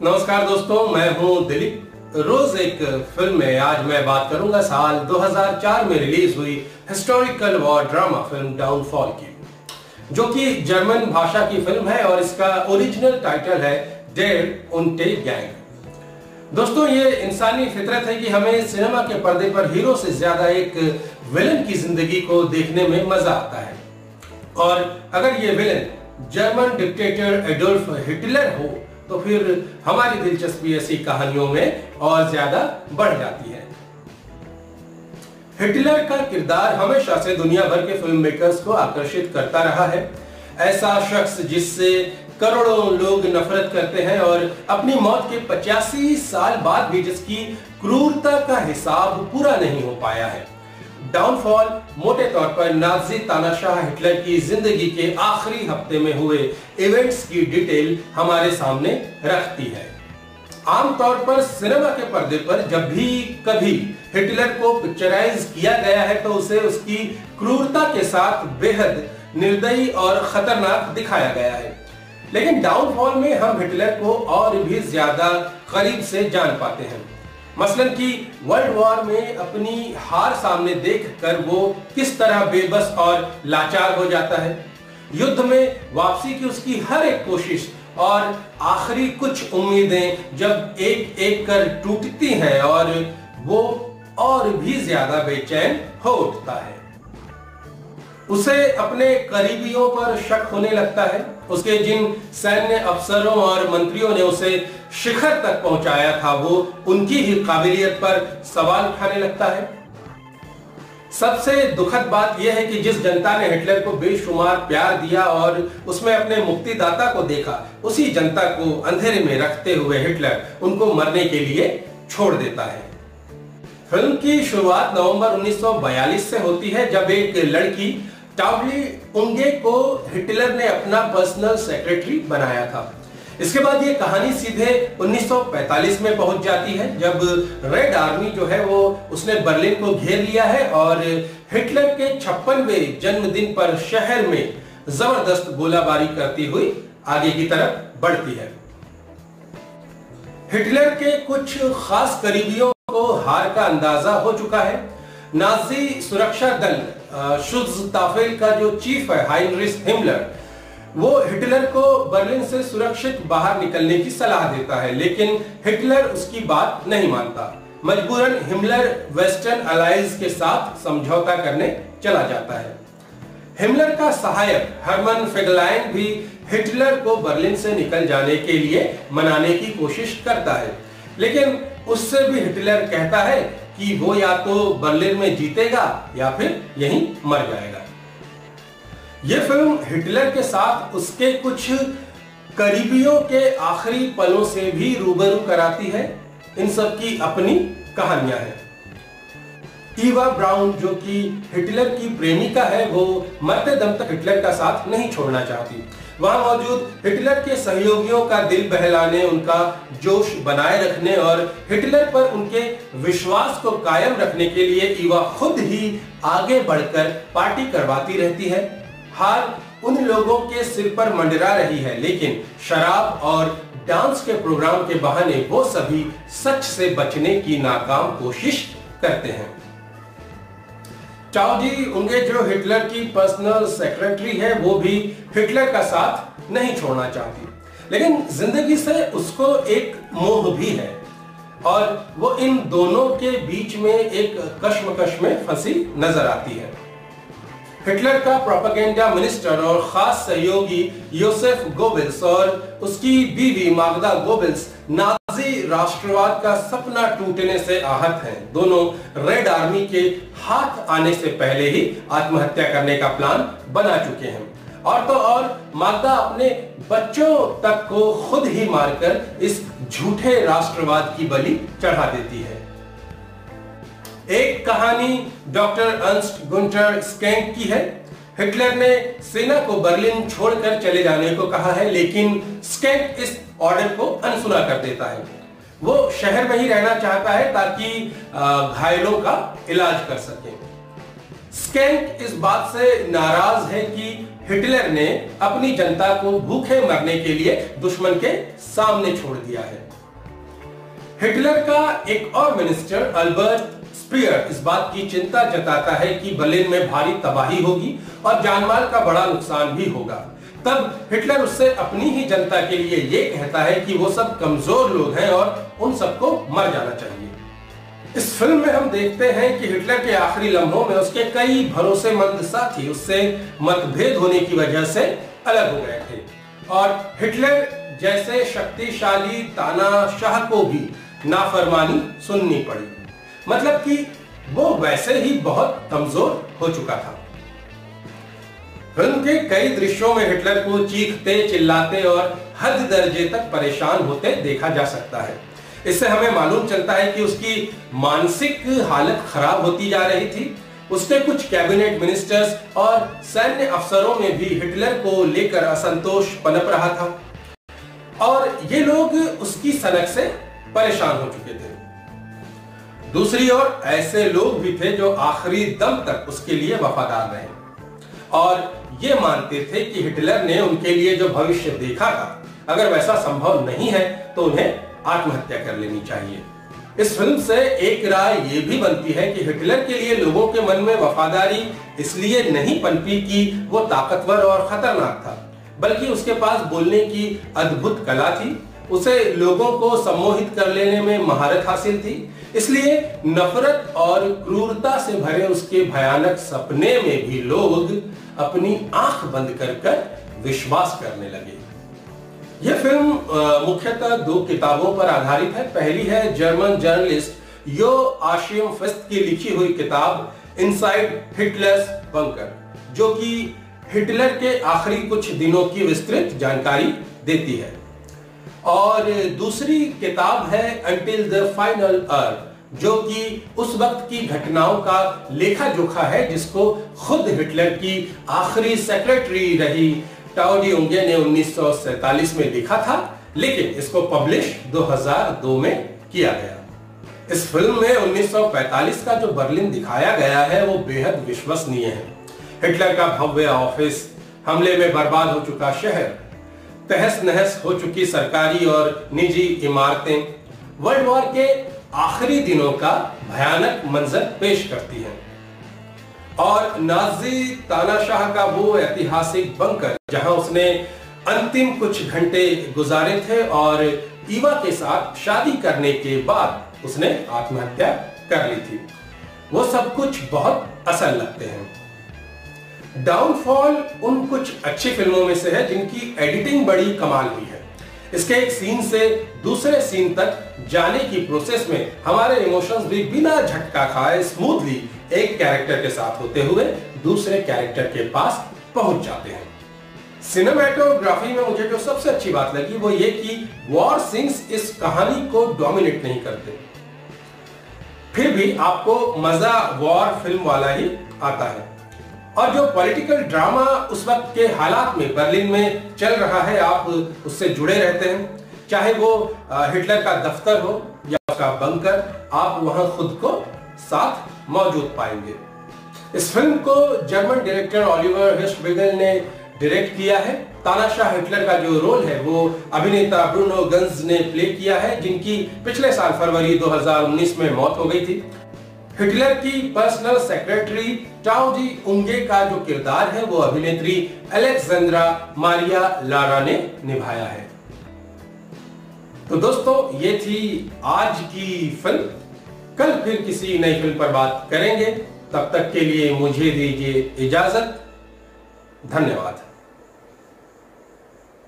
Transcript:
नमस्कार दोस्तों, मैं हूँ दिलीप। रोज एक फ़िल्म में आज मैं बात करूँगा साल 2004 में रिलीज़ हुई historical war drama film Downfall की, जो कि जर्मन भाषा की फ़िल्म है और इसका ओरिजिनल टाइटल है डेड उनटे गैंग। दोस्तों, ये इंसानी फितरत है कि हमें सिनेमा के पर्दे पर हीरो से ज़्यादा एक विलन की ज़िंदगी को देखने में मज़ा आता है। और अगर ये villain German dictator Adolf Hitler हो तो फिर हमारी दिलचस्पी ऐसी कहानियों में और ज़्यादा बढ़ जाती है। हिटलर का किरदार हमेशा से दुनिया भर के फ़िल्म मेकर्स को आकर्षित करता रहा है। ऐसा शख्स जिससे करोड़ों लोग नफरत करते हैं और अपनी मौत के पचासी साल बाद भी जिसकी क्रूरता का हिसाब पूरा नहीं हो पाया है। डाउनफॉल मोटे तौर पर नाजी तानाशाह हिटलर की ज़िंदगी के आखिरी हफ़्ते में हुए इवेंट्स की डिटेल हमारे सामने रखती है। आमतौर पर सिनेमा के पर्दे पर जब भी कभी हिटलर को पिक्चराइज किया गया है तो उसे उसकी क्रूरता के साथ बेहद निर्दयी और खतरनाक दिखाया गया है। लेकिन डाउनफॉल में हम हिटलर को और भी ज़्यादा करीब से जान पाते हैं। मसलन कि वर्ल्ड वॉर में अपनी हार सामने देखकर वो किस तरह बेबस और लाचार हो जाता है? युद्ध में वापसी की उसकी हर एक कोशिश और आखिरी कुछ उम्मीदें जब एक एक कर टूटती हैं और वो और भी ज़्यादा बेचैन हो उठता है। उसे अपने करीबियों पर शक होने लगता है। उसके जिन सैन्य अफसरों और मंत्रियों ने उसे शिखर तक पहुँचाया था, वो उनकी ही काबिलियत पर सवाल उठाने लगता है। सबसे दुखद बात यह है कि जिस जनता ने हिटलर को बेशुमार प्यार दिया और उसमें अपने मुक्तिदाता को देखा, उसी जनता को अंधेरे में रखते हुए हिटलर उनको मरने के लिए छोड़ देता है। फ़िल्म की शुरुआत नवंबर 1942 से होती है, जब एक लड़की टावली उंगे को हिटलर ने अपना पर्सनल सेक्रेटरी बनाया था। इसके बाद ये कहानी सीधे 1945 में पहुँच जाती है, जब रेड आर्मी जो है वो उसने बर्लिन को घेर लिया है और हिटलर के छप्पनवे जन्मदिन पर शहर में ज़बरदस्त गोलाबारी करती हुई आगे की तरफ़ बढ़ती है। हिटलर के कुछ खास करीबियों को हार का अंदाज़ा हो चुका है। नाजी सुरक्षा दल ताफेल का जो चीफ है हाइनरिस हिमलर, वो हिटलर को बर्लिन से सुरक्षित बाहर निकलने की सलाह देता है, लेकिन हिटलर उसकी बात नहीं मानता। मजबूरन हिमलर वेस्टर्न अलायंस के साथ समझौता करने चला जाता है। हिमलर का सहायक हरमन फेगलाइन भी हिटलर को बर्लिन से निकल जाने के लिए मनाने की कोशिश करता है, लेकिन उससे भी हिटलर कहता है कि वो या तो बर्लिन में जीतेगा या फिर यहीं मर जाएगा। यह फ़िल्म हिटलर के साथ उसके कुछ करीबियों के आखिरी पलों से भी रूबरू कराती है। इन सब की अपनी कहानियाँ हैं। ईवा ब्राउन, जो कि हिटलर की प्रेमिका है, वो मरते दम तक हिटलर का साथ नहीं छोड़ना चाहती। वहाँ मौजूद हिटलर के सहयोगियों का दिल बहलाने, उनका जोश बनाए रखने और हिटलर पर उनके विश्वास को कायम रखने के लिए ईवा खुद ही आगे बढ़कर पार्टी करवाती रहती है। हार उन लोगों के सिर पर मंडरा रही है, लेकिन शराब और डांस के प्रोग्राम के बहाने वो सभी सच से बचने की नाकाम कोशिश करते हैं। चाउजी उनके जो हिटलर की पर्सनल सेक्रेटरी है, वो भी हिटलर का साथ नहीं छोड़ना चाहती। लेकिन ज़िंदगी से उसको एक मोह भी है और वो इन दोनों के बीच में एक कश्मकश में फंसी नज़र आती है। हिटलर का प्रोपागेंडा मिनिस्टर और खास सहयोगी योसेफ गोबिल्स और उसकी बीवी मागदा गोबिल्स नाजी राष्ट्रवाद का सपना टूटने से आहत हैं। दोनों रेड आर्मी के हाथ आने से पहले ही आत्महत्या करने का प्लान बना चुके हैं। और तो और, माता अपने बच्चों तक को खुद ही मारकर इस झूठे राष्ट्रवाद की बलि चढ़ा देती है। एक कहानी डॉक्टर अंस्ट गुंटर स्कैंक की है। हिटलर ने सेना को बर्लिन छोड़कर चले जाने को कहा है, लेकिन स्कैंक इस ऑर्डर को अनसुना कर देता है। वो शहर में ही रहना चाहता है ताकि घायलों का इलाज कर सके। स्कैंक इस बात से नाराज़ है कि हिटलर ने अपनी जनता को भूखे मरने के लिए दुश्मन के सामने छोड़ दिया है। हिटलर का एक और मिनिस्टर, अल्बर्ट स्पीयर इस बात की चिंता जताता है कि बर्लिन में भारी तबाही होगी और जानमाल का बड़ा नुकसान भी होगा। तब हिटलर उससे अपनी ही जनता के लिए ये कहता है कि वो सब कमज़ोर लोग हैं और उन सबको मर जाना चाहिए। इस फ़िल्म में हम देखते हैं कि हिटलर के आखिरी लम्हों में उसके कई भरोसेमंद साथी उससे मतभेद होने की वजह से अलग हो गए थे। और हिटलर जैसे शक्तिशाली तानाशाह को भी नाफरमानी सुननी पड़ी। मतलब कि वो वैसे ही बहुत कमज़ोर हो चुका था। फ़िल्म के कई दृश्यों में हिटलर को चीखते, चिल्लाते और हद दर्जे तक परेशान होते देखा जा सकता है। इससे हमें मालूम चलता है कि उसकी मानसिक हालत खराब होती जा रही थी। उसके कुछ कैबिनेट मिनिस्टर्स और सैन्य अफसरों में भी हिटलर को लेकर असंतोष पनप रहा था। और ये लोग उसकी सनक से परेशान हो चुके थे। दूसरी ओर ऐसे लोग भी थे जो आखिरी दम तक उसके लिए वफादार रहे। और ये मानते थे कि हिटलर ने उनके लिए जो भविष्य देखा था, अगर वैसा संभव नहीं है तो उन्हें आत्महत्या कर लेनी चाहिए। इस फ़िल्म से एक राय ये भी बनती है कि हिटलर के लिए लोगों के मन में वफादारी इसलिए नहीं पनपी कि वो ताकतवर और खतरनाक था, बल्कि उसके पास बोलने की अद्भुत कला थी उसे लोगों को सम्मोहित कर लेने में महारत हासिल थी। इसलिए नफरत और क्रूरता से भरे उसके भयानक सपने में भी लोग अपनी आँख बंद कर कर विश्वास करने लगे। यह फ़िल्म मुख्यतः दो किताबों पर आधारित है। पहली है German journalist Joachim Fest की लिखी हुई किताब इनसाइड हिटलर्स बंकर, जो कि हिटलर के आखिरी कुछ दिनों की विस्तृत जानकारी देती है। और दूसरी किताब है अंटिल द फाइनल अर्थ जो कि उस वक्त की घटनाओं का लेखा जोखा है, जिसको खुद हिटलर की आखिरी सेक्रेटरी रही टाओडी उंगे ने उन्नीस में लिखा था, लेकिन इसको पब्लिश 2002 में किया गया। इस फ़िल्म में 1945 का जो बर्लिन दिखाया गया है, वो बेहद विश्वसनीय है। हिटलर का भव्य ऑफ़िस हमले में बर्बाद हो चुका शहर तहस नहस हो चुकी सरकारी और निजी इमारतें वर्ल्ड वॉर के आखिरी दिनों का भयानक मंजर पेश करती हैं। और नाजी तानाशाह का वो ऐतिहासिक बंकर, जहाँ उसने अंतिम कुछ घंटे गुजारे थे और ईवा के साथ शादी करने के बाद उसने आत्महत्या कर ली थी। वो सब कुछ बहुत असल लगते हैं। डाउनफॉल उन कुछ अच्छी फ़िल्मों में से है जिनकी एडिटिंग बड़ी कमाल हुई है। इसके एक सीन से दूसरे सीन तक जाने की प्रोसेस में हमारे इमोशंस भी बिना झटका खाए स्मूथली एक कैरेक्टर के साथ होते हुए दूसरे कैरेक्टर के पास पहुँच जाते हैं। सिनेमेटोग्राफी में मुझे जो सबसे अच्छी बात लगी वो ये कि वॉर सिंग्स इस कहानी को डोमिनेट नहीं करते। फिर भी आपको मज़ा वॉर फ़िल्म वाला ही आता है। और जो पॉलिटिकल ड्रामा उस वक्त के हालात में बर्लिन में चल रहा है, आप उससे जुड़े रहते हैं। चाहे वो हिटलर का दफ्तर हो या उसका बंकर आप वहाँ खुद को साथ मौजूद पाएँगे। इस फ़िल्म को जर्मन डायरेक्टर ऑलिवर हिस्टबिगल ने डायरेक्ट किया है। तानाशाह हिटलर का जो रोल है, वो अभिनेता ब्रूनो गंज ने प्ले किया है, जिनकी पिछले साल फरवरी 2019 में मौत हो गई थी। हिटलर की पर्सनल सेक्रेटरी टाउडी उंगे का जो किरदार है, वो अभिनेत्री अलेक्जेंद्रा मारिया लारा ने निभाया है। तो दोस्तों, ये थी आज की फ़िल्म। कल फिर किसी नई फ़िल्म पर बात करेंगे। तब तक के लिए मुझे दीजिए इजाज़त। धन्यवाद।